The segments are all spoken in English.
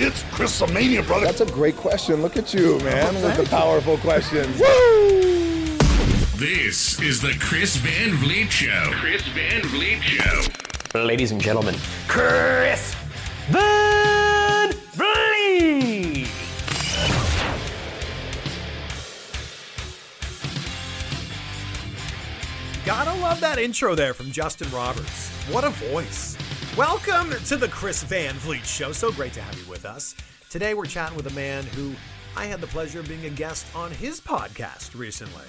It's Chris Mania, brother. That's a great question. Look at you, man, with the powerful questions. Woo! This is the Chris Van Vliet Show. Chris Van Vliet Show. Ladies and gentlemen, Chris Van Vliet. Gotta love that intro there from Justin Roberts. What a voice. Welcome to the Chris Van Vliet Show. So great to have you with us. Today we're chatting with a man who I had the pleasure of being a guest on his podcast recently.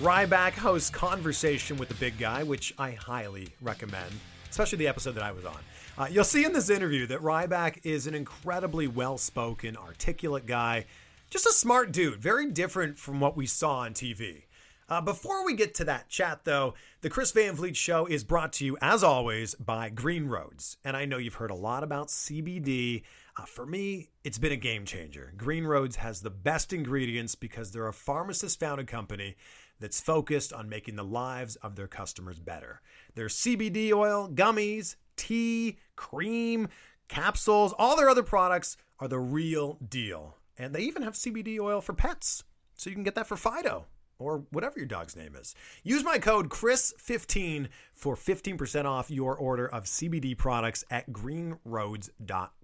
Ryback hosts Conversation with the Big Guy, which I highly recommend, especially the episode that I was on. Uh, you'll see in this interview that Ryback is an incredibly well spoken, articulate guy, just a smart dude, very different from what we saw on TV. Uh, before we get to that chat, though, the Chris Van Vliet Show is brought to you, as always, by Green Roads. And I know you've heard a lot about CBD. Uh, for me, it's been a game changer. Green Roads has the best ingredients because they're a pharmacist founded company that's focused on making the lives of their customers better. Their CBD oil, gummies, tea, cream, capsules, all their other products are the real deal. And they even have CBD oil for pets. So you can get that for Fido or whatever your dog's name is. Use my code CHRIS15 for 15% off your order of CBD products at greenroads.com.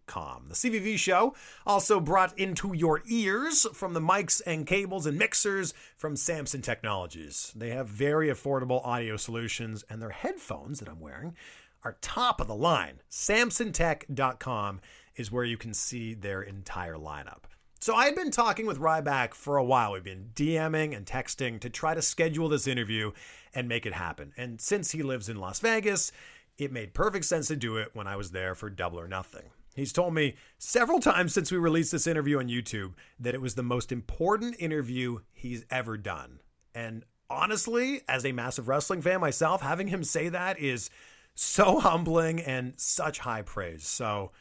The CVV show also brought into your ears from the mics and cables and mixers from Samson Technologies. They have very affordable audio solutions and their headphones that I'm wearing are top of the line. SamsonTech.com is where you can see their entire lineup. So I had been talking with Ryback for a while. We've been DMing and texting to try to schedule this interview and make it happen. And since he lives in Las Vegas, it made perfect sense to do it when I was there for Double or Nothing. He's told me several times since we released this interview on YouTube that it was the most important interview he's ever done. And honestly, as a massive wrestling fan myself, having him say that is so humbling and such high praise. So,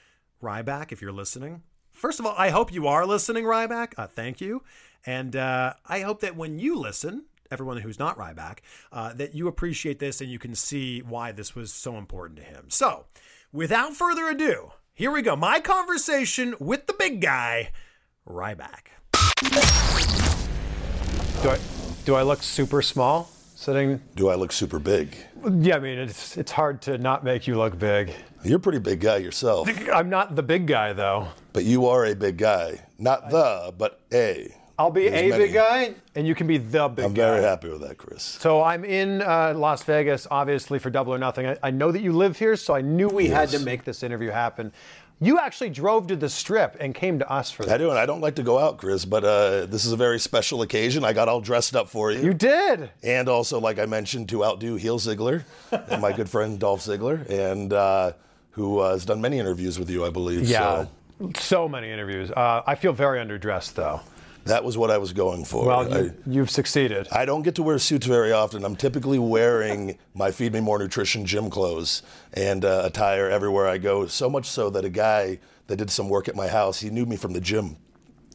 Ryback, if you're listening, first of all, I hope you are listening, Ryback. Uh, thank you. And uh, I hope that when you listen, everyone who's not Ryback, uh, that you appreciate this and you can see why this was so important to him. So, without further ado, here we go. My conversation with the big guy, Ryback. Do I, do I look super small sitting? Do I look super big? Yeah, I mean, it's, it's hard to not make you look big. You're a pretty big guy yourself, I'm not the big guy, though. but you are a big guy. Not the, but a. I'll be There's a many. big guy, and you can be the big guy. I'm guy. very happy with that, Chris. So I'm in uh, Las Vegas, obviously, for Double or Nothing. I, I know that you live here, so I knew we had to make this interview happen. You actually drove to the strip and came to us for I do, and I don't like to go out, Chris, but uh, this is a very special occasion. I got all dressed up for you. You did. and also, like I mentioned, to outdo Heel Ziggler, and my good friend Dolph Ziggler, and uh, who uh, has done many interviews with you, I believe. Yeah. So So many interviews. Uh, I feel very underdressed, though. That was what I was going for. Well, you, you've succeeded. I don't get to wear suits very often. I'm typically wearing my Feed Me More Nutrition gym clothes and uh, attire everywhere I go. So much so that a guy that did some work at my house, he knew me from the gym.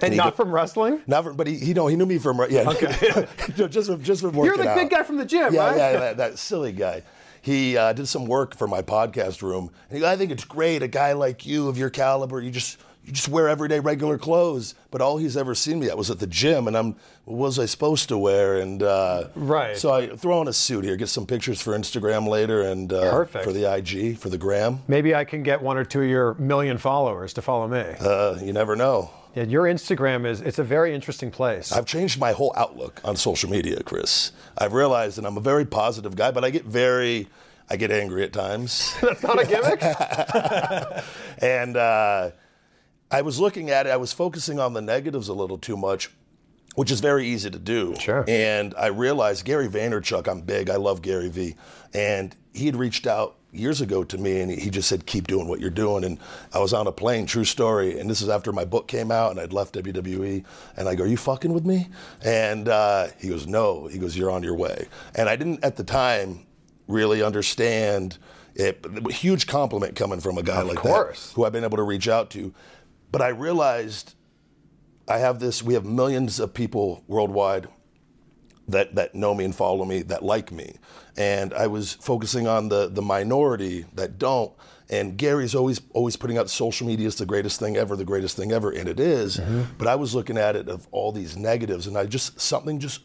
and he not go- from wrestling? Not from, but he, he, know, he knew me from, yeah. Okay. just, from, just from working You're the out. big guy from the gym, Yeah, right? yeah, that, that silly guy. He uh, did some work for my podcast room. And he, I think it's great, a guy like you of your caliber, you just you just wear everyday regular clothes. But all he's ever seen me at was at the gym, and I'm what was I supposed to wear? And uh, Right. So I throw on a suit here, get some pictures for Instagram later, and uh, Perfect. for the IG, for the gram. Maybe I can get one or two of your million followers to follow me. Uh, you never know. Yeah, your Instagram is it's a very interesting place. I've changed my whole outlook on social media, Chris. I've realized that I'm a very positive guy, but I get very, I get angry at times. That's not a gimmick. and uh, I was looking at it, I was focusing on the negatives a little too much, which is very easy to do. Sure. And I realized Gary Vaynerchuk, I'm big, I love Gary Vee. And he had reached out years ago to me and he just said, keep doing what you're doing. And I was on a plane, true story. And this is after my book came out and I'd left WWE. And I go, are you fucking with me? And uh, he goes, no. He goes, you're on your way. And I didn't at the time really understand it. A huge compliment coming from a guy like course. that who I've been able to reach out to. But I realized I have this, we have millions of people worldwide that, that know me and follow me, that like me. And I was focusing on the, the minority that don't. And Gary's always always putting out social media is the greatest thing ever, the greatest thing ever, and it is. Mm-hmm. But I was looking at it of all these negatives, and I just something just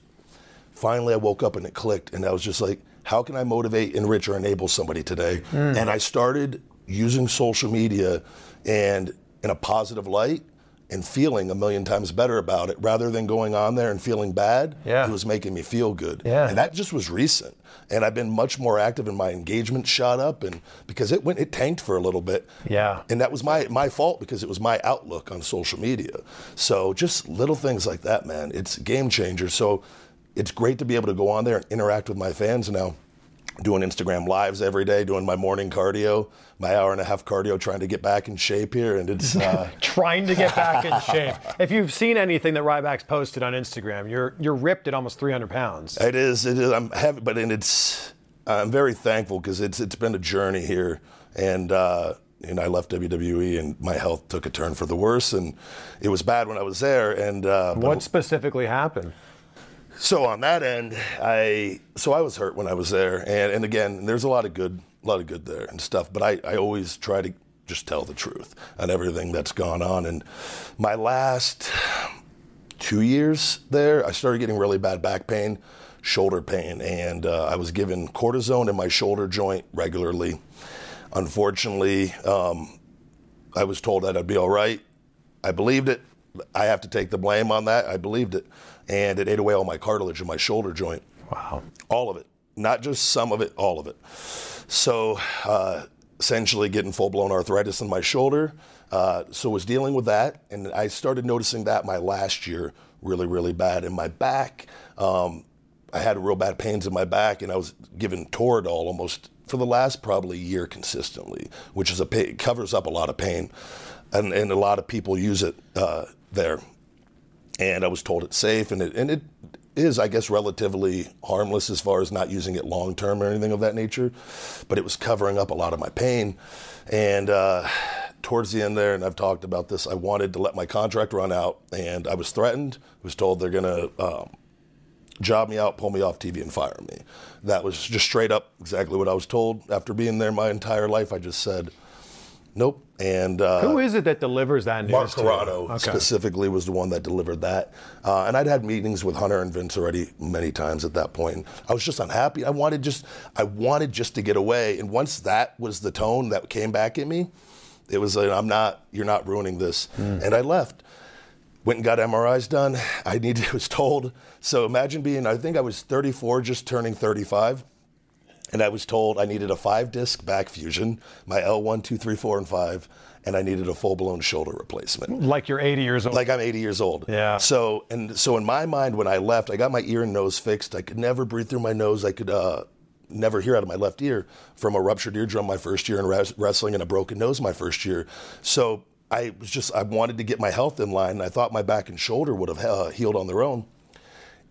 finally I woke up and it clicked, and I was just like, how can I motivate, enrich, or enable somebody today? Mm. And I started using social media and in a positive light and feeling a million times better about it rather than going on there and feeling bad. Yeah. It was making me feel good. Yeah. And that just was recent. And I've been much more active and my engagement shot up and because it went it tanked for a little bit. Yeah. And that was my my fault because it was my outlook on social media. So just little things like that, man. It's game changer. So it's great to be able to go on there and interact with my fans now. Doing Instagram lives every day, doing my morning cardio, my hour and a half cardio, trying to get back in shape here, and it's uh, Trying to get back in shape. If you've seen anything that Ryback's posted on Instagram, you're you're ripped at almost 300 pounds. It is. It is. I'm heavy, but and it's. I'm very thankful because it's it's been a journey here, and uh, and I left WWE and my health took a turn for the worse, and it was bad when I was there. And uh, What specifically happened? So on that end, I so I was hurt when I was there, and and again, there's a lot of good, a lot of good there and stuff. But I I always try to just tell the truth on everything that's gone on. And my last two years there, I started getting really bad back pain, shoulder pain, and uh, I was given cortisone in my shoulder joint regularly. Unfortunately, um, I was told that I'd be all right. I believed it. I have to take the blame on that. I believed it. And it ate away all my cartilage in my shoulder joint. Wow. All of it. Not just some of it, all of it. So uh, essentially getting full blown arthritis in my shoulder. Uh, so was dealing with that. And I started noticing that my last year really, really bad in my back. Um, I had real bad pains in my back, and I was given Toradol almost for the last probably year consistently, which is a pa it covers up a lot of pain, and, and a lot of people use it uh, there. And I was told it's safe, and it and it is, I guess, relatively harmless as far as not using it long term or anything of that nature, but it was covering up a lot of my pain, and. Uh, Towards the end there, and I've talked about this, I wanted to let my contract run out, and I was threatened. I was told they're going to um, job me out, pull me off TV, and fire me. That was just straight up exactly what I was told. After being there my entire life, I just said, nope. And uh, Who is it that delivers that news? Mark? Carrano Okay. specifically was the one that delivered that. Uh, and I'd had meetings with Hunter and Vince already many times at that point. I was just unhappy. I wanted just I wanted just to get away. And once that was the tone that came back at me, it was like I'm not you're not ruining this. And I left. Went and got MRIs done. I needed was told. So imagine being I think I was 34 just turning 35 and I was told I needed a five disc back fusion, my L1, 2, 3, 4, and 5, and I needed a full blown shoulder replacement. Like you're 80 years old. Like I'm 80 years old. Yeah. So and so in my mind when I left, I got my ear and nose fixed. I could never breathe through my nose. I could uh, never hear out of my left ear from a ruptured eardrum my first year in res- wrestling and a broken nose my first year. So I was just I wanted to get my health in line. And I thought my back and shoulder would have uh, healed on their own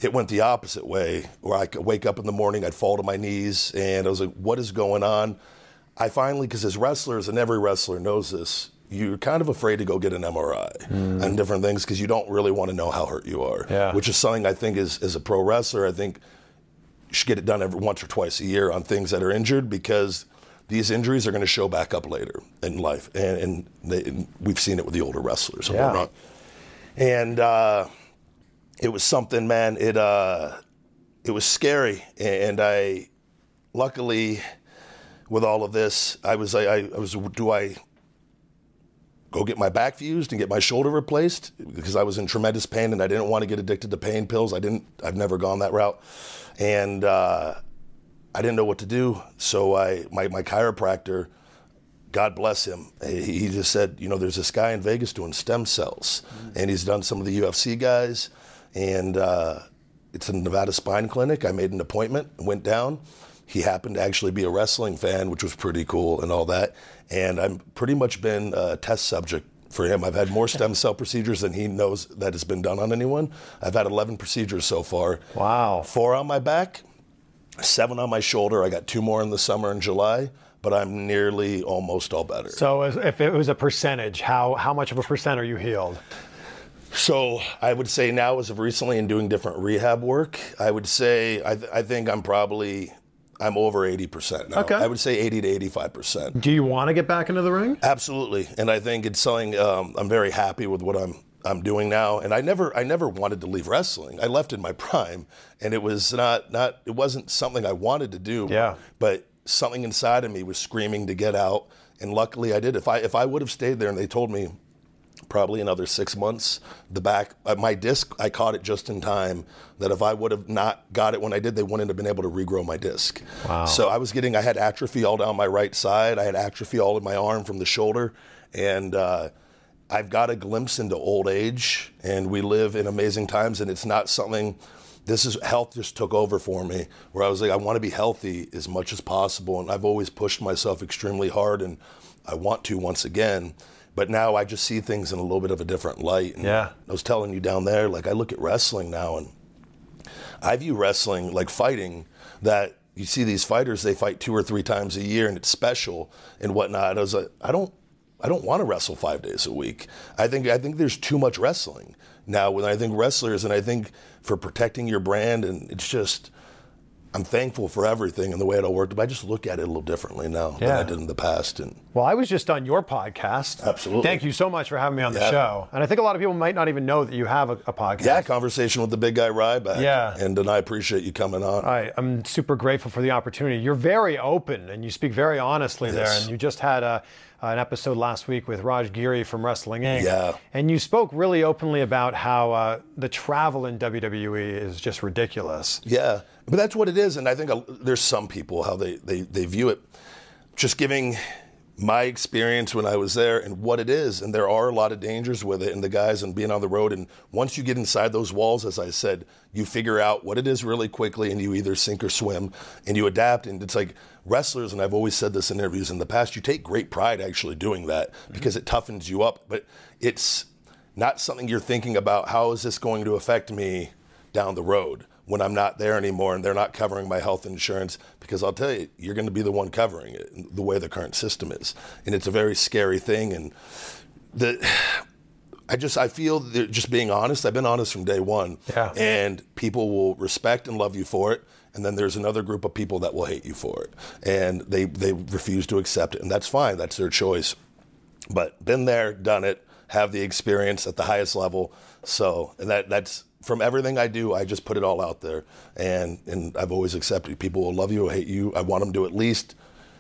it went the opposite way where I could wake up in the morning, I'd fall to my knees, and I was like, what is going on? I finally, because as wrestlers, and every wrestler knows this, you're kind of afraid to go get an MRI and different things because you don't really want to know how hurt you are. Yeah. Which is something I think is as a pro wrestler, I think you should get it done every once or twice a year on things that are injured because these injuries are going to show back up later in life, and, and, they, and we've seen it with the older wrestlers and Yeah. whatnot. And uh, it was something, man. It uh, it was scary, and I, luckily, with all of this, I was I, I was do I go get my back fused and get my shoulder replaced because I was in tremendous pain and I didn't want to get addicted to pain pills. I didn't. I've never gone that route, and uh, I didn't know what to do. So I my my chiropractor. God bless him. He he just said, you know, there's this guy in Vegas doing stem cells, and he's done some of the UFC guys, and uh, it's a Nevada Spine Clinic. I made an appointment, went down. he happened to actually be a wrestling fan, which was pretty cool and all that. And I've pretty much been a test subject for him. I've had more stem cell procedures than he knows that has been done on anyone. I've had 11 procedures so far. Wow. Four on my back, seven on my shoulder. I got two more in the summer in July, but I'm nearly almost all better. So if it was a percentage, how how much of a percent are you healed? So I would say now, as of recently, in doing different rehab work, I would say I, th- I think I'm probably I'm over 80 percent now. Okay. I would say 80 to 85 percent. Do you want to get back into the ring? Absolutely, and I think it's something um, I'm very happy with what I'm I'm doing now. And I never I never wanted to leave wrestling. I left in my prime, and it was not not it wasn't something I wanted to do. Yeah. But something inside of me was screaming to get out, and luckily I did. If I if I would have stayed there and they told me probably another six months. The back, my disc, I caught it just in time. That if I would have not got it when I did, they wouldn't have been able to regrow my disc. Wow. So I was getting, I had atrophy all down my right side. I had atrophy all in my arm from the shoulder, and uh, I've got a glimpse into old age. And we live in amazing times, and it's not something. This is health just took over for me, where I was like, I want to be healthy as much as possible, and I've always pushed myself extremely hard, and I want to once again. But now I just see things in a little bit of a different light. And Yeah. I was telling you down there, like I look at wrestling now, and I view wrestling like fighting. That you see these fighters, they fight two or three times a year, and it's special and whatnot. I was like, I don't, I don't want to wrestle five days a week. I think, I think there's too much wrestling now. When I think wrestlers, and I think for protecting your brand, and it's just. I'm thankful for everything and the way it all worked, but I just look at it a little differently now than I did in the past. And Well, I was just on your podcast. Absolutely. Thank you so much for having me on the show. And I think a lot of people might not even know that you have a, a podcast. yeah, conversation with the big guy Ryback. Yeah. and and I appreciate you coming on. I, I'm super grateful for the opportunity. You're very open and you speak very honestly there. And you just had a, an episode last week with Raj Giri from Wrestling Inc. Yeah. And you spoke really openly about how uh, the travel in WWE is just ridiculous. Yeah, but that's what it is, and I think there's some people how they, they, they view it. Just giving my experience when I was there and what it is, and there are a lot of dangers with it, and the guys and being on the road. And once you get inside those walls, as I said, you figure out what it is really quickly, and you either sink or swim, and you adapt. And it's like wrestlers, and I've always said this in interviews in the past. You take great pride actually doing that mm-hmm. because it toughens you up, but it's not something you're thinking about. How is this going to affect me down the road? When I'm not there anymore and they're not covering my health insurance because I'll tell you, you're going to be the one covering it the way the current system is. And it's a very scary thing. And the, I just, I feel that just being honest, I've been honest from day one. Yeah. And people will respect and love you for it. And then there's another group of people that will hate you for it. And they, they refuse to accept it. And that's fine. That's their choice. But been there, done it, have the experience at the highest level. So, and that, that's, from everything I do, I just put it all out there, and and I've always accepted. People will love you or hate you. I want them to at least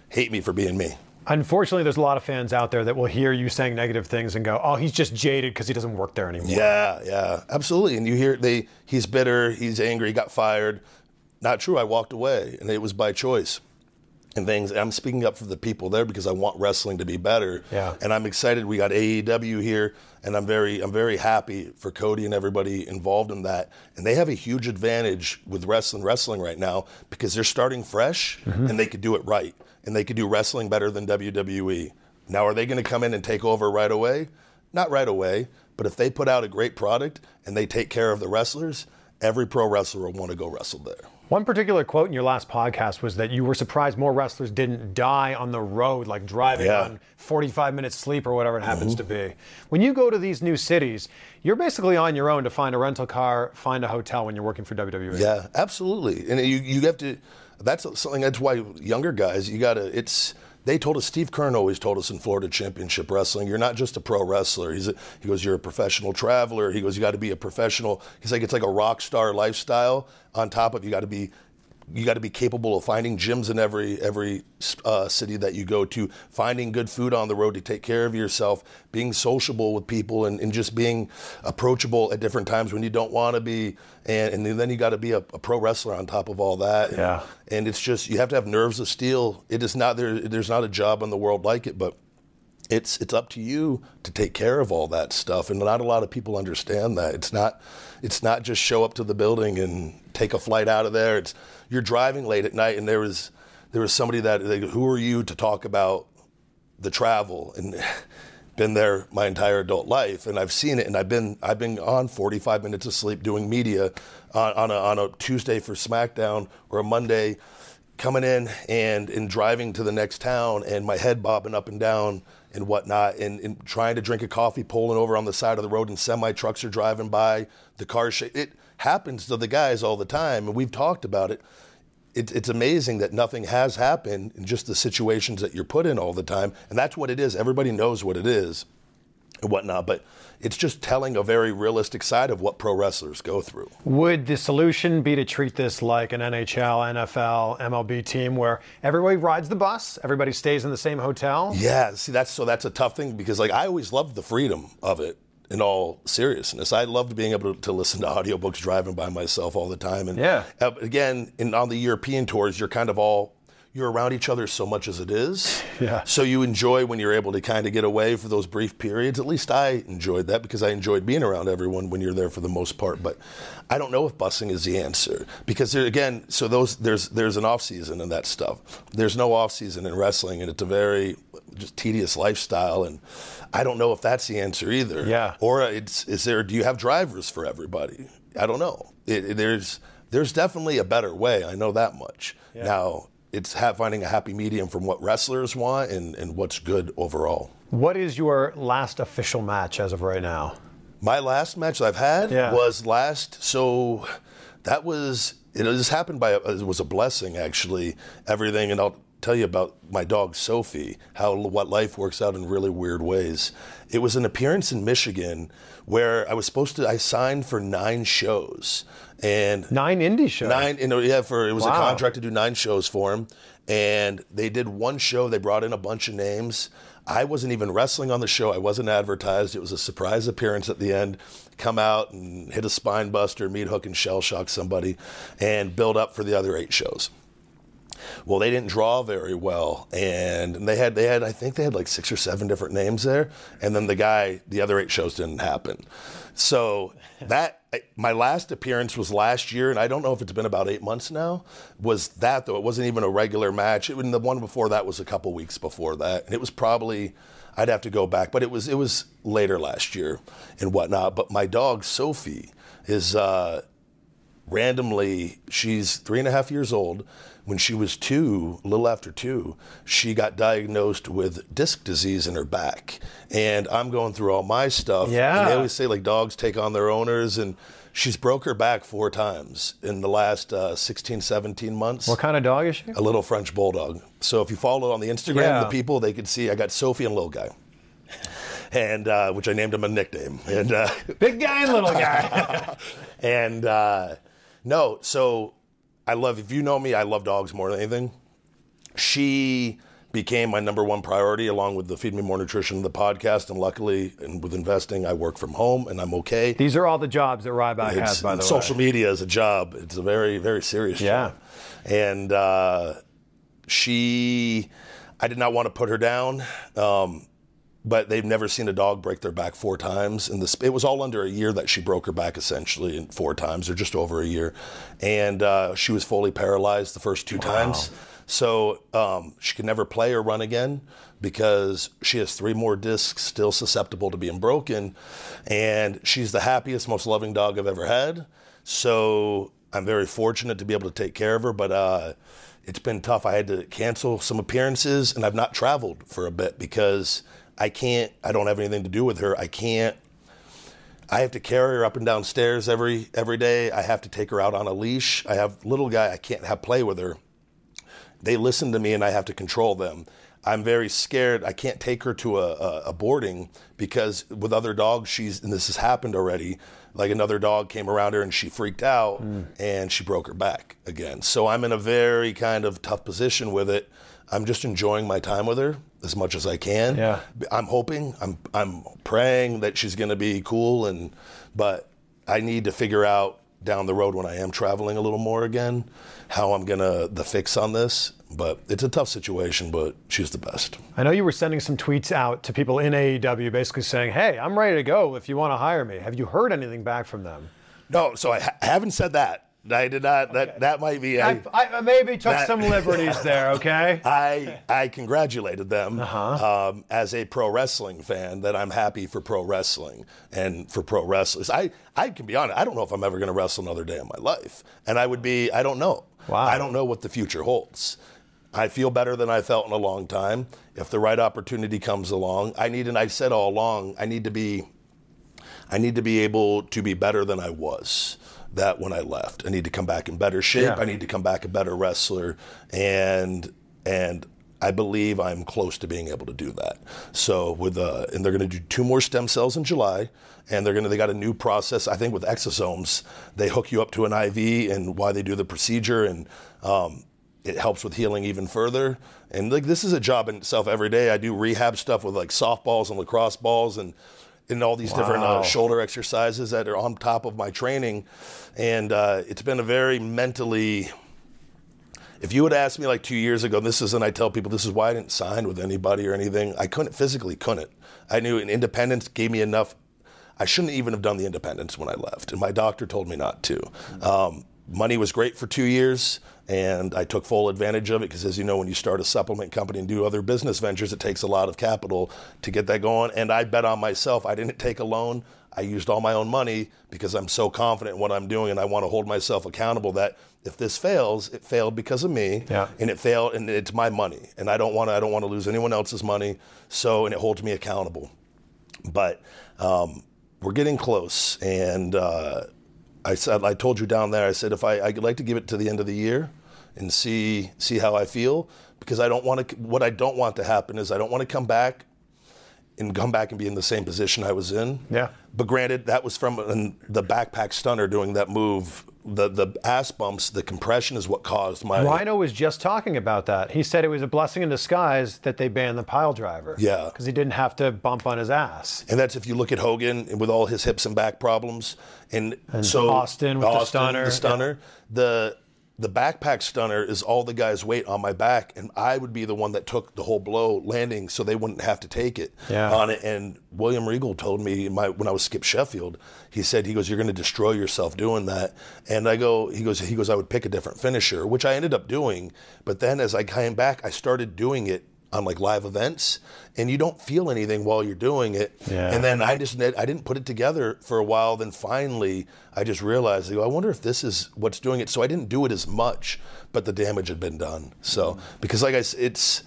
hate me for being me. Unfortunately, there's a lot of fans out there that will hear you saying negative things and go, "Oh, he's just jaded because he doesn't work there anymore." Yeah, yeah, absolutely. And you hear they he's bitter, he's angry, he got fired. Not true. I walked away, and it was by choice. And things. I'm speaking up for the people there because I want wrestling to be better. Yeah. And I'm excited. We got AEW here, and I'm very I'm very happy for Cody and everybody involved in that. And they have a huge advantage with wrestling wrestling right now because they're starting fresh mm-hmm. and they could do it right, and they could do wrestling better than WWE. Now, are they going to come in and take over right away? Not right away, but if they put out a great product and they take care of the wrestlers, every pro wrestler will want to go wrestle there. One particular quote in your last podcast was that you were surprised more wrestlers didn't die on the road, like driving Yeah. on 45 minutes sleep or whatever it happens to mm-hmm. be. When you go to these new cities, you're basically on your own to find a rental car, find a hotel when you're working for WWE. Yeah, absolutely. And you you have to. That's something. That's why younger guys, you got to. It's. They told us. Steve Keirn always told us in Florida Championship Wrestling, you're not just a pro wrestler. He's. A, he goes, you're a professional traveler. He goes, you got to be a professional. He's like, it's like a rock star lifestyle. On top of, you got to be. You got to be capable of finding gyms in every every uh, city that you go to, finding good food on the road to take care of yourself, being sociable with people, and, and just being approachable at different times when you don't want to be, and, and then you got to be a, a pro wrestler on top of all that. And, Yeah. and it's just you have to have nerves of steel. It is not there. There's not a job in the world like it, but it's it's up to you to take care of all that stuff and not a lot of people understand that. It's not it's not just show up to the building and take a flight out of there. It's you're driving late at night and there was there was somebody that they who are you to talk about the travel? And been there my entire adult life and I've seen it and I've been I've been on 45 minutes of sleep doing media on, on, a, on a Tuesday for SmackDown or a Monday coming in and, and driving to the next town and my head bobbing up and down and whatnot and, and trying to drink a coffee pulling over on the side of the road and semi trucks are driving by the car sh- it happens to the guys all the time and we've talked about it it, it's amazing that nothing has happened in just the situations that you're put in all the time. And that's what it is. Everybody knows what it is and whatnot. But it's just telling a very realistic side of what pro wrestlers go through. Would the solution be to treat this like an NHL, NFL, MLB team where everybody rides the bus, everybody stays in the same hotel? Yeah, see, that's so that's a tough thing because like I always loved the freedom of it. In all seriousness, I loved being able to, to listen to audiobooks driving by myself all the time. And Yeah. uh, again, in, on the European tours, you're kind of all you're around each other so much as it is. Yeah. So you enjoy when you're able to kind of get away for those brief periods. At least I enjoyed that because I enjoyed being around everyone when you're there for the most part. But I don't know if busing is the answer because there again, so those there's there's an off season and that stuff. There's no off season in wrestling, and it's a very just tedious lifestyle. And I don't know if that's the answer either. Yeah. Or it's is there? Do you have drivers for everybody? I don't know. It, it- there's there's definitely a better way. I know that much. Now it's ha- finding a happy medium from what wrestlers want and, and what's good overall. What is your last official match as of right now? My last match I've had Yeah. was last. So that was it. Just happened by it was a blessing actually. Everything, and I'll tell you about my dog Sophie. How what life works out in really weird ways. It was an appearance in Michigan where I was supposed to. I signed for nine shows and Nine indie shows. Nine, you know, yeah, for it was a contract to do nine shows for him, and they did one show. They brought in a bunch of names. I wasn't even wrestling on the show. I wasn't advertised. It was a surprise appearance at the end. Come out and hit a spine buster, meat hook, and shell shock somebody, and build up for the other eight shows. Well, they didn't draw very well, and they had they had I think they had like six or seven different names there, and then the guy the other eight shows didn't happen. So that my last appearance was last year, and I don't know if it's been about eight months now. Was that though? It wasn't even a regular match. It, and the one before that was a couple weeks before that, and it was probably I'd have to go back, but it was it was later last year and whatnot. But my dog Sophie is. Uh, randomly, she's three and a half years old. When she was two, a little after two, she got diagnosed with disc disease in her back. And I'm going through all my stuff. Yeah. And they always say, like, dogs take on their owners. And she's broke her back four times in the last uh, 16, 17 months. What kind of dog is she? A little French bulldog. So if you follow on the Instagram, Yeah. the people, they could see I got Sophie and Little Guy. And uh, which I named him a nickname. And uh, Big guy and little guy. and uh, no, so I love, if you know me, I love dogs more than anything. She became my number one priority along with the Feed Me More Nutrition, the podcast. And luckily, and with investing, I work from home and I'm okay. These are all the jobs that Ryback has, by the social way. Social media is a job. It's a very, very serious Yeah. job. And uh, she, I did not want to put her down. Um, but they've never seen a dog break their back four times. And this, it was all under a year that she broke her back essentially in four times, or just over a year. And uh, she was fully paralyzed the first two times. So um, she could never play or run again because she has three more discs still susceptible to being broken. And she's the happiest, most loving dog I've ever had. So I'm very fortunate to be able to take care of her. But uh, it's been tough. I had to cancel some appearances and I've not traveled for a bit because I can't, I don't have anything to do with her. I can't I have to carry her up and down stairs every every day. I have to take her out on a leash. I have little guy. I can't have play with her. They listen to me, and I have to control them. I'm very scared. I can't take her to a, a, a boarding because with other dogs, she's and this has happened already. Like another dog came around her and she freaked out hmm. and she broke her back again. So I'm in a very kind of tough position with it. I'm just enjoying my time with her as much as I can. Yeah. I'm hoping, I'm I'm praying that she's going to be cool, and but I need to figure out down the road when I am traveling a little more again how I'm gonna the fix on this. But it's a tough situation, but she's the best. I know you were sending some tweets out to people in AEW basically saying, hey, I'm ready to go if you want to hire me. Have you heard anything back from them? No, so I, ha- I haven't said that. I did not. That that might be. I, I maybe took That- some liberties there. Okay. I I congratulated them Uh-huh. um, as a pro wrestling fan that I'm happy for pro wrestling and for pro wrestlers. I I can be honest. I don't know if I'm ever going to wrestle another day in my life, and I would be. I don't know. Wow. I don't know what the future holds. I feel better than I felt in a long time. If the right opportunity comes along, I need. And I said all along, I need to be. I need to be able to be better than I was that when I left. I need to come back in better shape. Yeah. I need to come back a better wrestler and and I believe I'm close to being able to do that. So with uh, and they're going to do two more stem cells in July, and they're going to they got a new process. I think with exosomes, they hook you up to an IV, and why they do the procedure, and um, it helps with healing even further. And like this is a job in itself every day. I do rehab stuff with like softballs and lacrosse balls and and all these different uh, shoulder exercises that are on top of my training, and uh, it's been a very mentally if you had asked me like two years ago, this is, and I tell people this is why I didn't sign with anybody or anything. I couldn't physically couldn't. I knew an independence gave me enough. I shouldn't even have done the independence when I left, and my doctor told me not to. Um, money was great for two years, and I took full advantage of it because, as you know, when you start a supplement company and do other business ventures, it takes a lot of capital to get that going. And I bet on myself. I didn't take a loan. I used all my own money because I'm so confident in what I'm doing, and I want to hold myself accountable. That if this fails, it failed because of me, Yeah. and it failed, and it's my money, and I don't want to. I don't want to lose anyone else's money. So, and it holds me accountable. But um, we're getting close, and uh, I said, I told you down there. I said if I, I'd like to give it to the end of the year and see see how I feel because I don't want to. What I don't want to happen is I don't want to come back and come back and be in the same position I was in. Yeah. But granted, that was from an, the backpack stunner doing that move. The the ass bumps, the compression is what caused my. Rhino was just talking about that. He said it was a blessing in disguise that they banned the pile driver. Yeah. Because he didn't have to bump on his ass. And that's if you look at Hogan with all his hips and back problems, and, so Austin with the stunner, the stunner, the the backpack stunner is all the guy's weight on my back, and I would be the one that took the whole blow landing, so they wouldn't have to take it Yeah. on it. And William Regal told me my, when I was Skip Sheffield, he said he goes, "You're going to destroy yourself doing that." And I go, he goes, he goes, I would pick a different finisher, which I ended up doing. But then as I came back, I started doing it on like live events, and you don't feel anything while you're doing it. Yeah. And then I just I didn't put it together for a while. Then finally, I just realized, I I wonder if this is what's doing it. So I didn't do it as much, but the damage had been done. So because like I it's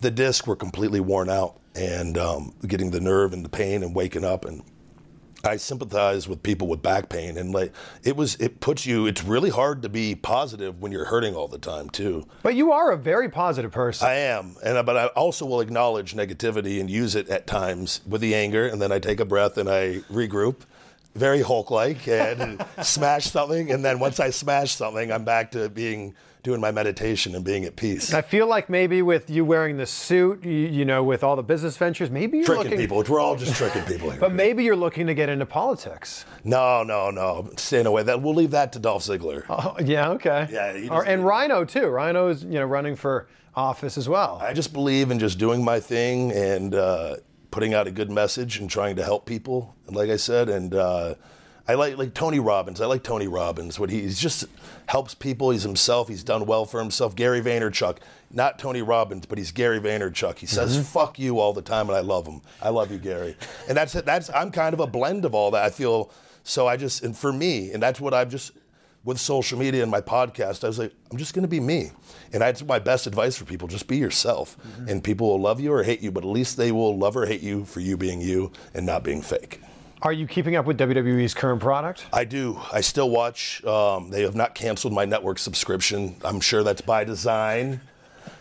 the discs were completely worn out, and um, getting the nerve and the pain and waking up and. I sympathize with people with back pain, and like it was, it puts you. It's really hard to be positive when you're hurting all the time too. But you are a very positive person. I am, and but I also will acknowledge negativity and use it at times with the anger, and then I take a breath and I regroup, very Hulk-like, and smash something, and then once I smash something, I'm back to being doing my meditation and being at peace. I feel like maybe with you wearing the suit, you, you know, with all the business ventures, maybe you're tricking looking. people. We're all just tricking people here. But maybe you're looking to get into politics. no, no, no. Staying away. That we'll leave that to Dolph Ziggler. Oh, yeah, okay. Yeah, Or, and Rhino too. Rhino is you know running for office as well. I just believe in just doing my thing and uh, putting out a good message and trying to help people. Like I said, and uh, I like like Tony Robbins. I like Tony Robbins. What he he's just helps people. He's himself. He's done well for himself. Gary Vaynerchuk, not Tony Robbins, but he's Gary Vaynerchuk. He says mm-hmm. "fuck you" all the time, and I love him. I love you, Gary. And that's that's I'm kind of a blend of all that. I feel so. I just and for me, and that's what I've just with social media and my podcast, I was like, I'm just going to be me. And that's my best advice for people just be yourself. Mm-hmm. And people will love you or hate you, but at least they will love or hate you for you being you and not being fake. Are you keeping up with WWE's current product? I do. I still watch. Um, they have not canceled my network subscription. I'm sure that's by design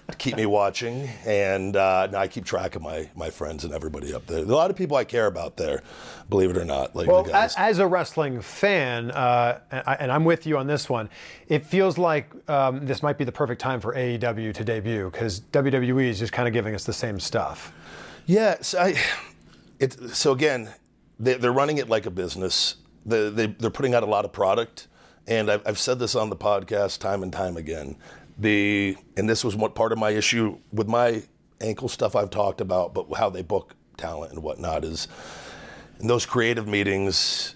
to keep me watching. And uh, now I keep track of my, my friends and everybody up there. There are a lot of people I care about there, believe it or not. Like Well, guys. as a wrestling fan, uh, and I- and I'm with you on this one, it feels like um, this might be the perfect time for AEW to debut because WWE is just kind of giving us the same stuff. Yeah, so I, it, so again, they're running it like a business. They, they, they're putting out a lot of product, and I've, I've said this on the podcast time and time again. The and this was what part of my issue with my ankle stuff I've talked about, but how they book talent and whatnot is in those creative meetings.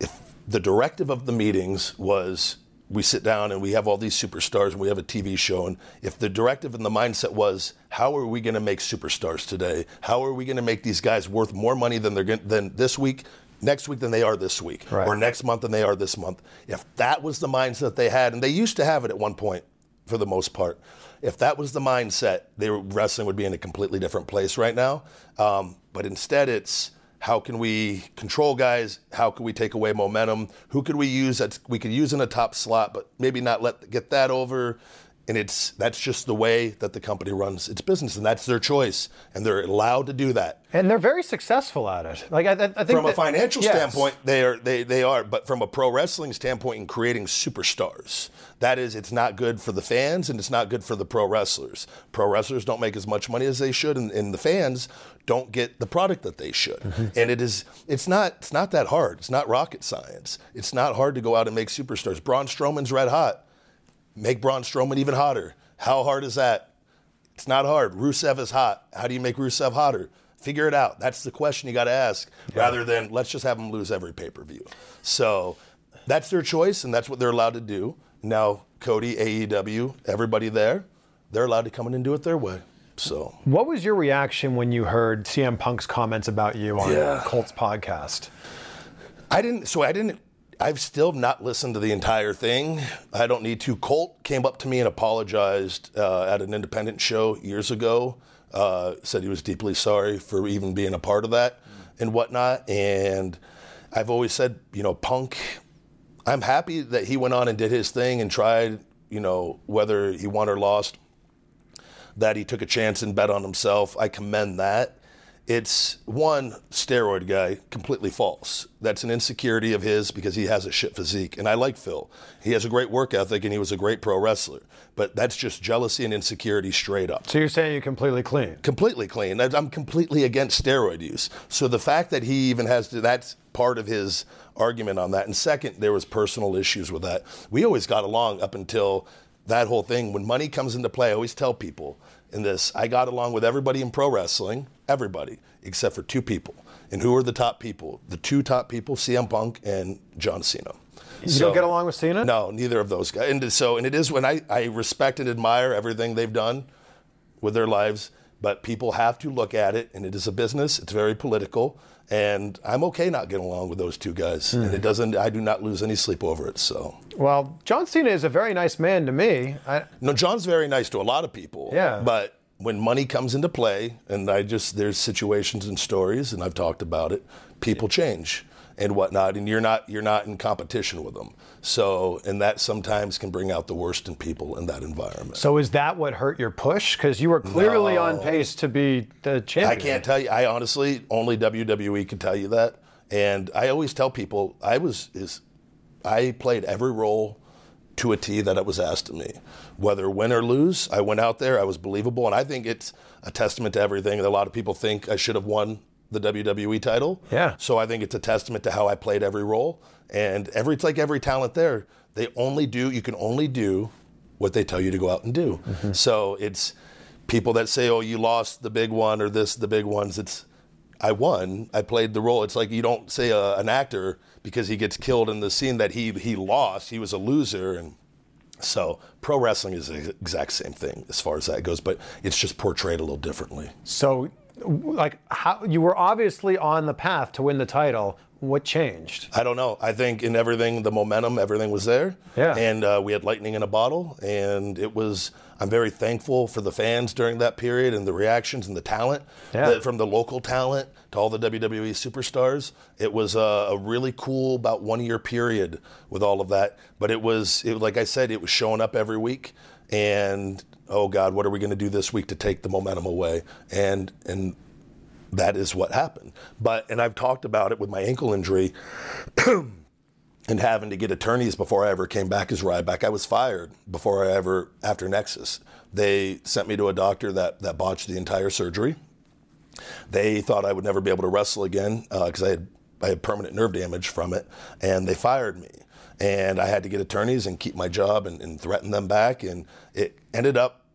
If the directive of the meetings was we sit down and we have all these superstars and we have a TV show. And if the directive and the mindset was, how are we going to make superstars today? How are we going to make these guys worth more money than they're going than this week? Next week than they are this week, Right. or next month than they are this month. If that was the mindset they had, and they used to have it at one point, for the most part. If that was the mindset, they were, wrestling would be in a completely different place right now. Um, but instead, it's how can we control guys? How can we take away momentum? Who could we use that we could use in a top slot, but maybe not let get that over? And it's that's just the way that the company runs its business, and that's their choice, and they're allowed to do that. And they're very successful at it. Like I, I think From a financial yes. standpoint, they are they, they are, but from a pro wrestling standpoint, in creating superstars, that is, it's not good for the fans and it's not good for the pro wrestlers. Pro wrestlers don't make as much money as they should, and, and the fans don't get the product that they should. Mm-hmm. And it is it's not it's not that hard. It's not rocket science. It's not hard to go out and make superstars. Braun Strowman's red hot. Make Braun Strowman even hotter. How hard is that? It's not hard. Rusev is hot. How do you make Rusev hotter? Figure it out. That's the question you got to ask, rather than let's just have them lose every pay per view. So that's their choice, and that's what they're allowed to do. Now, Cody, AEW, everybody there, they're allowed to come in and do it their way. So What was your reaction when you heard CM Punk's comments about you on Yeah. Colts podcast? I didn't. So I didn't. I've still not listened to the entire thing. I don't need to. Colt came up to me and apologized uh, at an independent show years ago. Uh, said he was deeply sorry for even being a part of that and whatnot. And I've always said, you know, Punk. I'm happy that he went on and did his thing and tried. You know, whether he won or lost, that he took a chance and bet on himself. I commend that. It's one steroid guy, completely false. That's an insecurity of his because he has a shit physique. And I like Phil. He has a great work ethic and he was a great pro wrestler. But that's just jealousy and insecurity straight up So you're saying you're completely clean? completely clean. I'm completely against steroid use. So the fact that he even has to, that's part of his argument on that. And second, there was personal issues with that. We always got along up until that whole thing. When money comes into play, I always tell people in this, I got along with everybody in pro wrestling, everybody, except for two people. And who are the top people? The two top people, CM Punk and John Cena. You don't get along with Cena? No, neither of those guys. And so, and it is when I, I respect and admire everything they've done with their lives, but people have to look at it, and it is a business. It's very political, and I'm okay not getting along with those two guys, and it hmm. doesn't. I do not lose any sleep over it. So, Well, John Cena is a very nice man to me. I, no, John's very nice to a lot of people. Yeah. but when money comes into play, and I just there's situations and stories, and I've talked about it. People change and whatnot, and you're not you're not in competition with them. So, and that sometimes can bring out the worst in people in that environment. so is that what hurt your push? Because you were clearly on pace to be the champion. I can't tell you. I honestly only WWE could tell you that. And I always tell people I was is I played every role to a T that it was asked of me. Whether win or lose, I went out there, I was believable, and I think it's a testament to everything. That a lot of people think I should have won the WWE title. Yeah. So I think it's a testament to how I played every role. And every it's like every talent there, they only do you can only do what they tell you to go out and do. Mm-hmm. So it's people that say, "Oh, you lost the big one or this the big ones." It's I won. I played the role. It's like you don't say a, an actor because he gets killed in the scene that he he lost. He was a loser, and so pro wrestling is the exact same thing as far as that goes, but it's just portrayed a little differently. So, like, how you were obviously on the path to win the title. What changed? I don't know. I think in everything, the momentum, everything was there. Yeah. And uh, we had lightning in a bottle, and it was. I'm very thankful for the fans during that period and the reactions and the talent, Yeah. from the local talent to all the WWE superstars. It was a, a really cool about one year period with all of that. But it was, it, like I said, it was showing up every week, and oh God, what are we going to do this week to take the momentum away? And and that is what happened. But and I've talked about it with my ankle injury and having to get attorneys before I ever came back as Ryback. I was fired before I ever after Nexus. They sent me to a doctor that that botched the entire surgery. They thought I would never be able to wrestle again uh, because I had I had permanent nerve damage from it, and they fired me. And I had to get attorneys and keep my job and, and threaten them back. And it ended up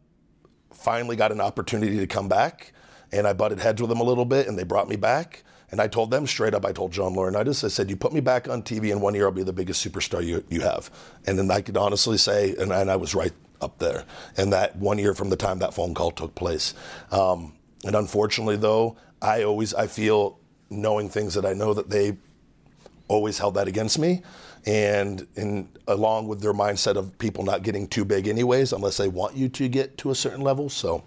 finally got an opportunity to come back, and I butted heads with them a little bit, and they brought me back. And I told them straight up, I told John Laurinaitis, I said, you put me back on TV in one year, I'll be the biggest superstar you, you have. And then I could honestly say, and, and I was right up there. And that one year from the time that phone call took place. Um, and unfortunately, though, I always, I feel knowing things that I know that they always held that against me. And in, along with their mindset of people not getting too big anyways, unless they want you to get to a certain level. So,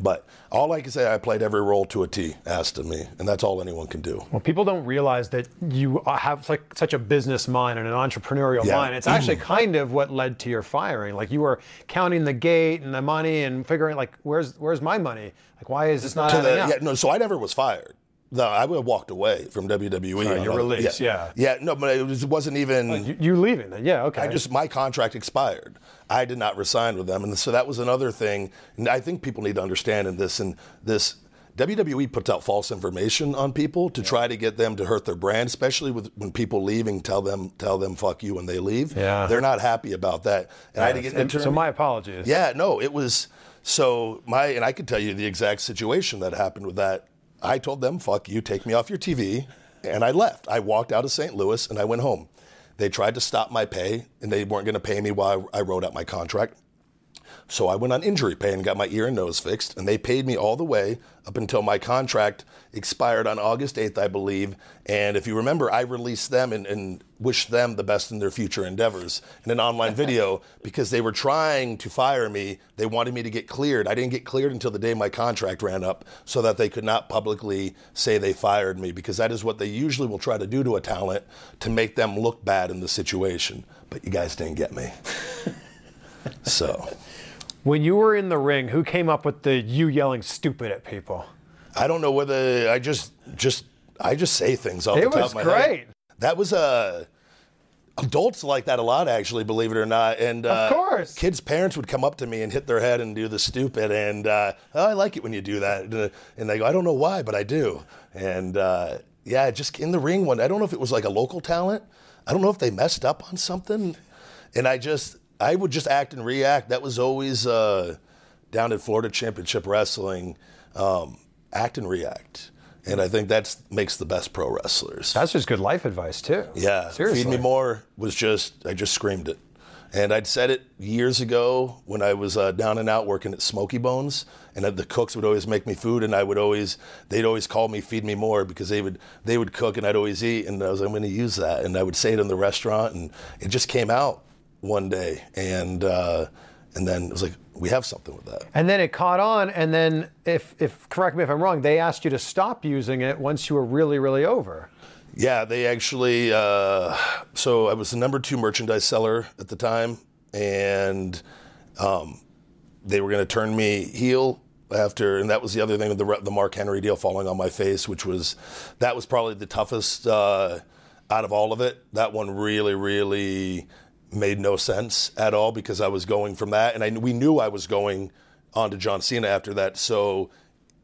but all I can say, I played every role to a T asked of me, and that's all anyone can do. Well, people don't realize that you have like such a business mind and an entrepreneurial Yeah. mind. It's actually mm. kind of what led to your firing. Like you were counting the gate and the money and figuring like, where's where's my money? Like, why is this not the, yeah, no, so I never was fired. No, I would have walked away from WWE. Sorry, your release, yeah. yeah, no, but it, was, wasn't even. Oh, you, you leaving then? Yeah, okay. I just my contract expired. I did not resign with them, and so that was another thing. And I think people need to understand in this and this. WWE puts out false information on people to try to get them to hurt their brand, especially with when people leaving. Tell them, tell them, fuck you when they leave. Yeah. they're not happy about that. And I had to get an so my apologies. yeah, no, it was so my and I could tell you the exact situation that happened with that. I told them, "Fuck you, take me off your TV," and I left. I walked out of St. Louis and I went home. They tried to stop my pay and they weren't going to pay me while I wrote out my contract. So I went on injury pay and got my ear and nose fixed, and they paid me all the way up until my contract expired on August 8th, I believe. And if you remember, I released them and, and wished them the best in their future endeavors in an online video because they were trying to fire me. They wanted me to get cleared. I didn't get cleared until the day my contract ran up so that they could not publicly say they fired me because that is what they usually will try to do to a talent to make them look bad in the situation. But you guys didn't get me. so. When you were in the ring, who came up with the you yelling stupid at people? I don't know whether I just just I just say things off It the top was of my great. head. That was uh, adults like that a lot, actually, believe it or not. And uh, course. kids' parents would come up to me and hit their head and do the stupid. And uh, oh, I like it when you do that. And, uh, And they go, I don't know why, but I do. And uh, yeah, just in the ring one. I don't know if it was like a local talent. I don't know if they messed up on something. And I just I would just act and react. That was always uh, down at Florida Championship Wrestling. Um, act and react. And I think that makes the best pro wrestlers. That's just good life advice too. Yeah, seriously. Feed Me More was just, I just screamed it. And I'd said it years ago when I was uh, down and out working at Smoky Bones, and the cooks would always make me food, and I would always, they'd always call me "Feed Me More" because they would, they would cook, and I'd always eat, and I was, I'm going to use that, and I would say it in the restaurant, and it just came out one day, and uh, and then it was like we have something with that. And then it caught on, and then if if correct me if I'm wrong, they asked you to stop using it once you were really really over. Yeah, they actually. Uh, so I was the number two merchandise seller at the time, and um, they were going to turn me heel after, and that was the other thing with the the Mark Henry deal falling on my face, which was that was probably the toughest uh, out of all of it. That one really, really made no sense at all because I was going from that, and I we knew I was going on to John Cena after that, so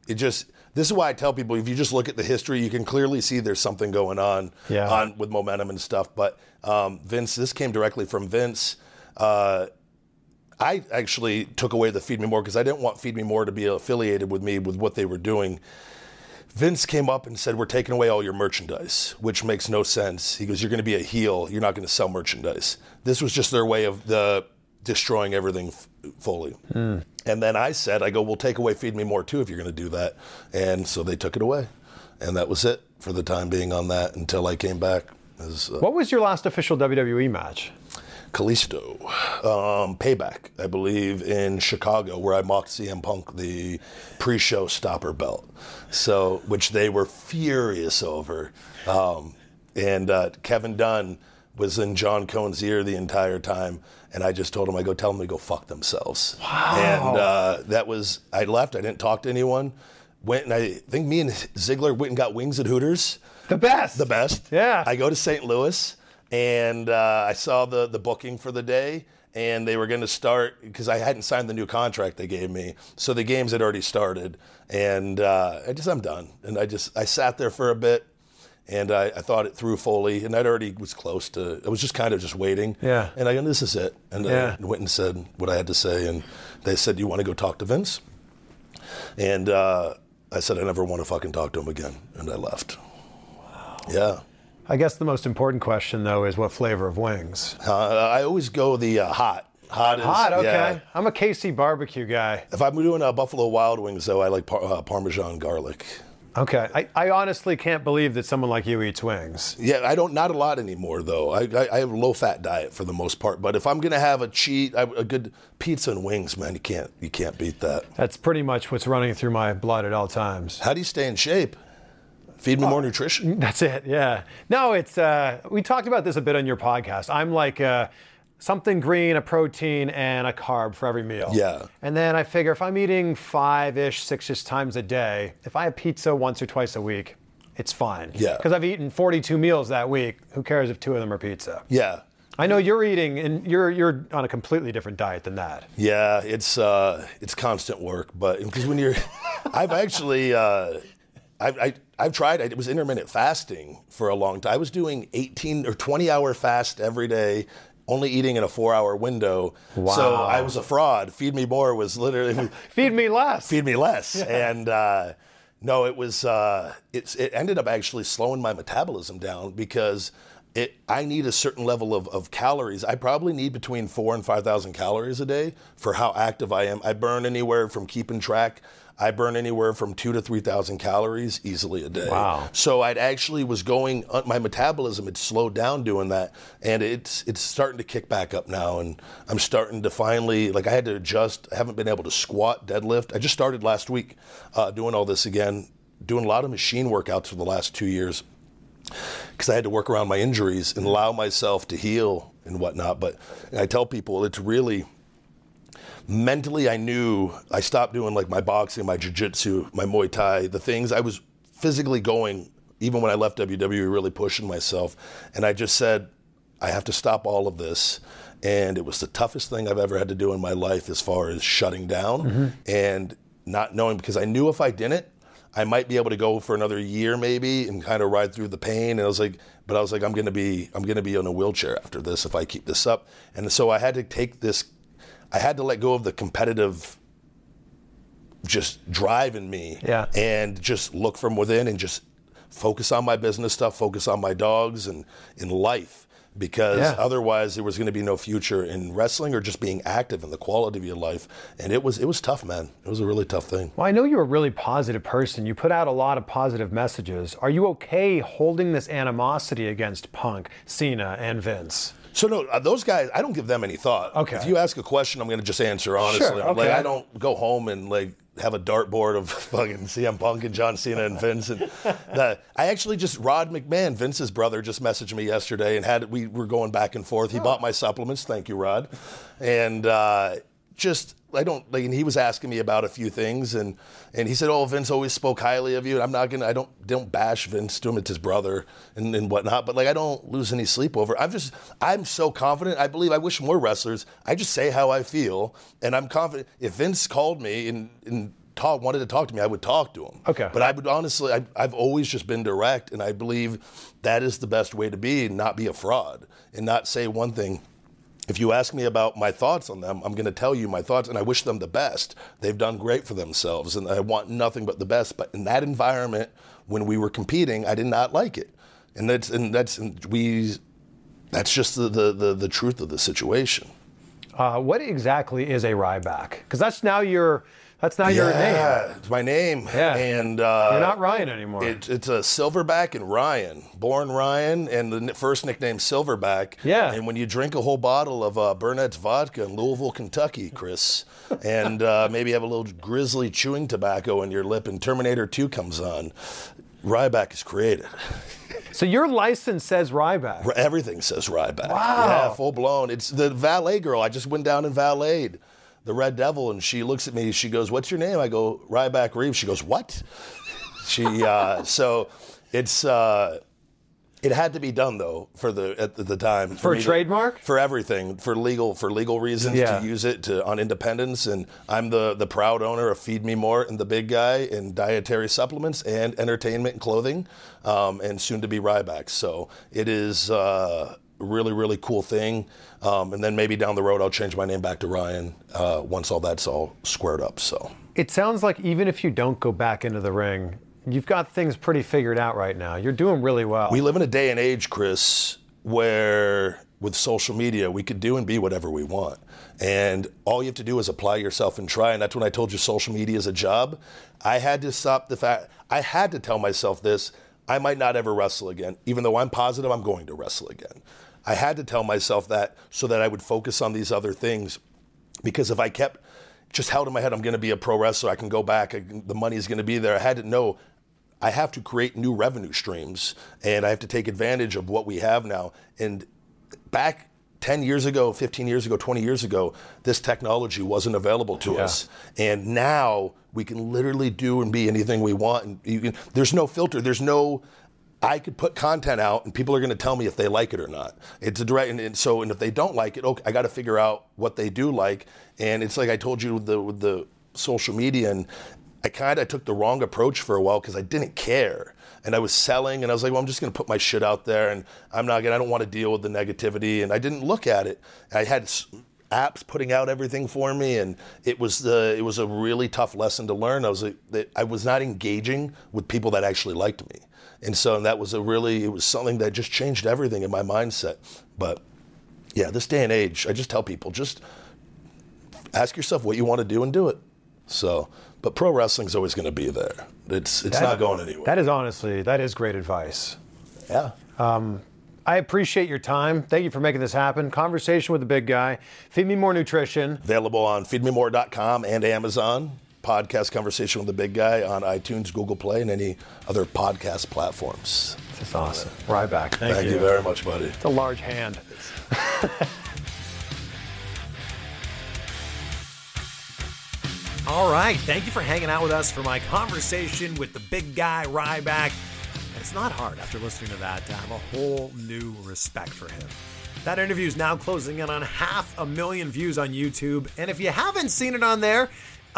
it just this is why I tell people if you just look at the history, you can clearly see there's something going on Yeah. on with momentum and stuff. But um, Vince, this came directly from Vince. Uh, I actually took away the Feed Me More because I didn't want Feed Me More to be affiliated with me with what they were doing. Vince came up and said, We're taking away all your merchandise, which makes no sense. He goes, You're going to be a heel. You're not going to sell merchandise. This was just their way of the destroying everything f- fully. And then I said, I go, We'll take away Feed Me More too if you're going to do that. And so they took it away. And that was it for the time being on that until I came back as uh, What was your last official WWE match? Kalisto. Um, Payback, I believe, in Chicago, where I mocked CM Punk the pre-show stopper belt. So, which they were furious over. Um, and uh, Kevin Dunn was in John Cohn's ear the entire time, and I just told him, I go, tell them to go fuck themselves. Wow. And uh, that was, I left. I didn't talk to anyone. Went and I think me and Ziggler went and got wings at Hooters. The best. The best. Yeah. I go to St. Louis and uh, I saw the, the booking for the day, and they were going to start because I hadn't signed the new contract they gave me. So the games had already started, and uh, I just I'm done. And I just I sat there for a bit, and I, I thought it through fully, and I'd already was close to. I was just kind of just waiting. Yeah. And I go, this is it. And Yeah. I went and said what I had to say, and they said, "Do you want to go talk to Vince?" And uh, I said I never want to fucking talk to him again, and I left. Wow. Yeah. I guess the most important question, though, is what flavor of wings? Uh, I always go the uh, hot. Hot is Hot, okay. yeah. I'm a KC barbecue guy. If I'm doing uh, Buffalo Wild Wings, though, I like par- uh, Parmesan garlic. Okay. I, I honestly can't believe that someone like you eats wings. Yeah, I don't. Not a lot anymore, though. I, I, I have a low fat diet for the most part. But if I'm gonna have a cheat, I, a good pizza and wings, man, you can't you can't beat that. That's pretty much what's running through my blood at all times. How do you stay in shape? Feed me more nutrition. That's it. Yeah. No, it's uh, we talked about this a bit on your podcast. I'm like uh, something green, a protein, and a carb for every meal. Yeah. And then I figure if I'm eating five-ish, six-ish times a day, if I have pizza once or twice a week, it's fine. Yeah. Because I've eaten 42 meals that week. Who cares if two of them are pizza? Yeah, I know you're eating, and you're you're on a completely different diet than that. yeah. It's uh, it's constant work, but because when you're, I've actually. Uh, I, I, I've tried. It was intermittent fasting for a long time. I was doing 18 or 20 hour fast every day, only eating in a four hour window. Wow. So I was a fraud. Feed me more was literally Feed me less. feed me less. And uh, no, it was uh, it's it ended up actually slowing my metabolism down because it I need a certain level of, of calories. I probably need between four and five thousand calories a day for how active I am. I burn anywhere from keeping track. I burn anywhere from two to three thousand calories easily a day. Wow. So I'd actually was going. uh, My metabolism had slowed down doing that, and it's it's starting to kick back up now. And I'm starting to finally like I had to adjust. I haven't been able to squat, deadlift. I just started last week uh, doing all this again, doing a lot of machine workouts for the last two years because I had to work around my injuries and allow myself to heal and whatnot. But I tell people it's really mentally. I knew I stopped doing like my boxing, my jiu-jitsu, my Muay Thai, the things I was physically going. Even when I left WWE, really pushing myself, and I just said, I have to stop all of this. And it was the toughest thing I've ever had to do in my life as far as shutting down mm-hmm. and not knowing because I knew if I didn't, I might be able to go for another year maybe and kind of ride through the pain. And I was like, but I was like, I'm gonna be I'm gonna be in a wheelchair after this if I keep this up. And so I had to take this I had to let go of the competitive just drive in me Yeah. and just look from within and just focus on my business stuff, focus on my dogs and in life. Because Yeah. otherwise there was going to be no future in wrestling or just being active in the quality of your life. And it was it was tough, man. It was a really tough thing. Well, I know you're a really positive person. You put out a lot of positive messages. Are you okay holding this animosity against Punk, Cena, and Vince? So no, uh, those guys, I don't give them any thought. Okay. If you ask a question, I'm going to just answer honestly. Sure, Like okay. I don't go home and like have a dartboard of fucking CM Punk and John Cena and Vince. And the, I actually just Rod McMahon, Vince's brother, just messaged me yesterday and had we were going back and forth. He bought my supplements. Thank you, Rod. And uh, just I don't like. And he was asking me about a few things, and and he said, "Oh, Vince always spoke highly of you." And I'm not gonna. I don't don't bash Vince to him. It's his brother and, and whatnot. But like, I don't lose any sleep over. I'm just. I'm so confident. I believe. I wish more wrestlers. I just say how I feel, and I'm confident. If Vince called me and and talk wanted to talk to me, I would talk to him. Okay. But I would honestly. I, I've always just been direct, and I believe that is the best way to be, and not be a fraud, and not say one thing if you ask me about my thoughts on them, I'm going to tell you my thoughts, and I wish them the best. They've done great for themselves, and I want nothing but the best. But in that environment, when we were competing, I did not like it, and that's and that's and we. That's just the, the, the, the truth of the situation. Uh, what exactly is a Ryback? Because that's now your that's now your name. Yeah, it's my name. Yeah. and uh, You're not Ryan anymore. It, it's a Silverback and Ryan, born Ryan, and the first nickname Silverback. Yeah. And when you drink a whole bottle of uh, Burnett's vodka in Louisville, Kentucky, Chris, and uh, maybe have a little grizzly chewing tobacco in your lip, and Terminator 2 comes on, Ryback is created. so your license says Ryback. Everything says Ryback. Wow. Yeah, full blown. It's the valet girl. I just went down and valeted the Red Devil, and she looks at me. She goes, "What's your name?" I go, "Ryback Reeves." She goes, "What?" she uh, so it's uh, it had to be done though for the at the time For a me to- trademark? for everything for legal for legal reasons Yeah. to use it to on independence and I'm the the proud owner of Feed Me More and the Big Guy and dietary supplements and entertainment and clothing um, and soon to be Ryback so it is uh, really, really cool thing. Um, and then maybe down the road, I'll change my name back to Ryan uh, once all that's all squared up. So It sounds like even if you don't go back into the ring, you've got things pretty figured out right now. You're doing really well. we live in a day and age, Chris, where with social media, we could do and be whatever we want. And all you have to do is apply yourself and try. And that's when I told you social media is a job. I had to stop the fact, I had to tell myself this I might not ever wrestle again, even though I'm positive I'm going to wrestle again. I had to tell myself that so that I would focus on these other things. Because if I kept just held in my head, I'm going to be a pro wrestler, I can go back, I can, the money is going to be there, I had to know I have to create new revenue streams and I have to take advantage of what we have now. And back 10 years ago, 15 years ago, 20 years ago, this technology wasn't available to us. And now we can literally do and be anything we want. And you can, there's no filter. There's no, I could put content out and people are going to tell me if they like it or not. It's a direct, and, and so, and if they don't like it, okay, I got to figure out what they do like. And it's like I told you with the, with the social media and I kind of took the wrong approach for a while because I didn't care. And I was selling, and I was like, well, I'm just going to put my shit out there, and I'm not going to, I don't want to deal with the negativity. And I didn't look at it. I had apps putting out everything for me, and it was the, it was a really tough lesson to learn. I was, that I was not engaging with people that actually liked me. And so that was a really, it was something that just changed everything in my mindset. But yeah, this day and age, I just tell people, just ask yourself what you want to do and do it. So, but pro wrestling's always going to be there. It's it's not going anywhere. That is honestly, that is great advice. yeah. Um, I appreciate your time. Thank you for making this happen. Conversation with the big guy. Feed me more nutrition. Available on feedmemore.com and Amazon. Podcast Conversation with the Big Guy on iTunes, Google Play, and any other podcast platforms. That's awesome. Ryback. Thank, Thank you very much, buddy. It's a large hand. All right. Thank you for hanging out with us for my conversation with the big guy Ryback. It's not hard after listening to that to have a whole new respect for him. That interview is now closing in on half a million views on YouTube. And if you haven't seen it on there,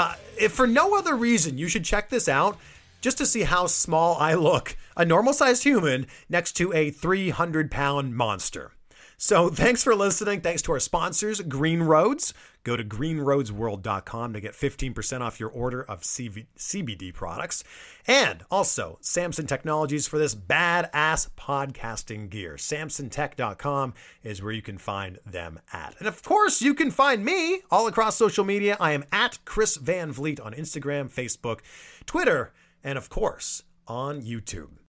uh, if for no other reason, you should check this out just to see how small I look. A normal sized human next to a 300 pound monster. So thanks for listening. Thanks to our sponsors, Green Roads. Go to greenroadsworld.com to get 15% off your order of CV- CBD products. And also Samson Technologies for this badass podcasting gear. SamsonTech.com is where you can find them at. And of course, you can find me all across social media. I am at Chris Van Vliet on Instagram, Facebook, Twitter, and of course on YouTube.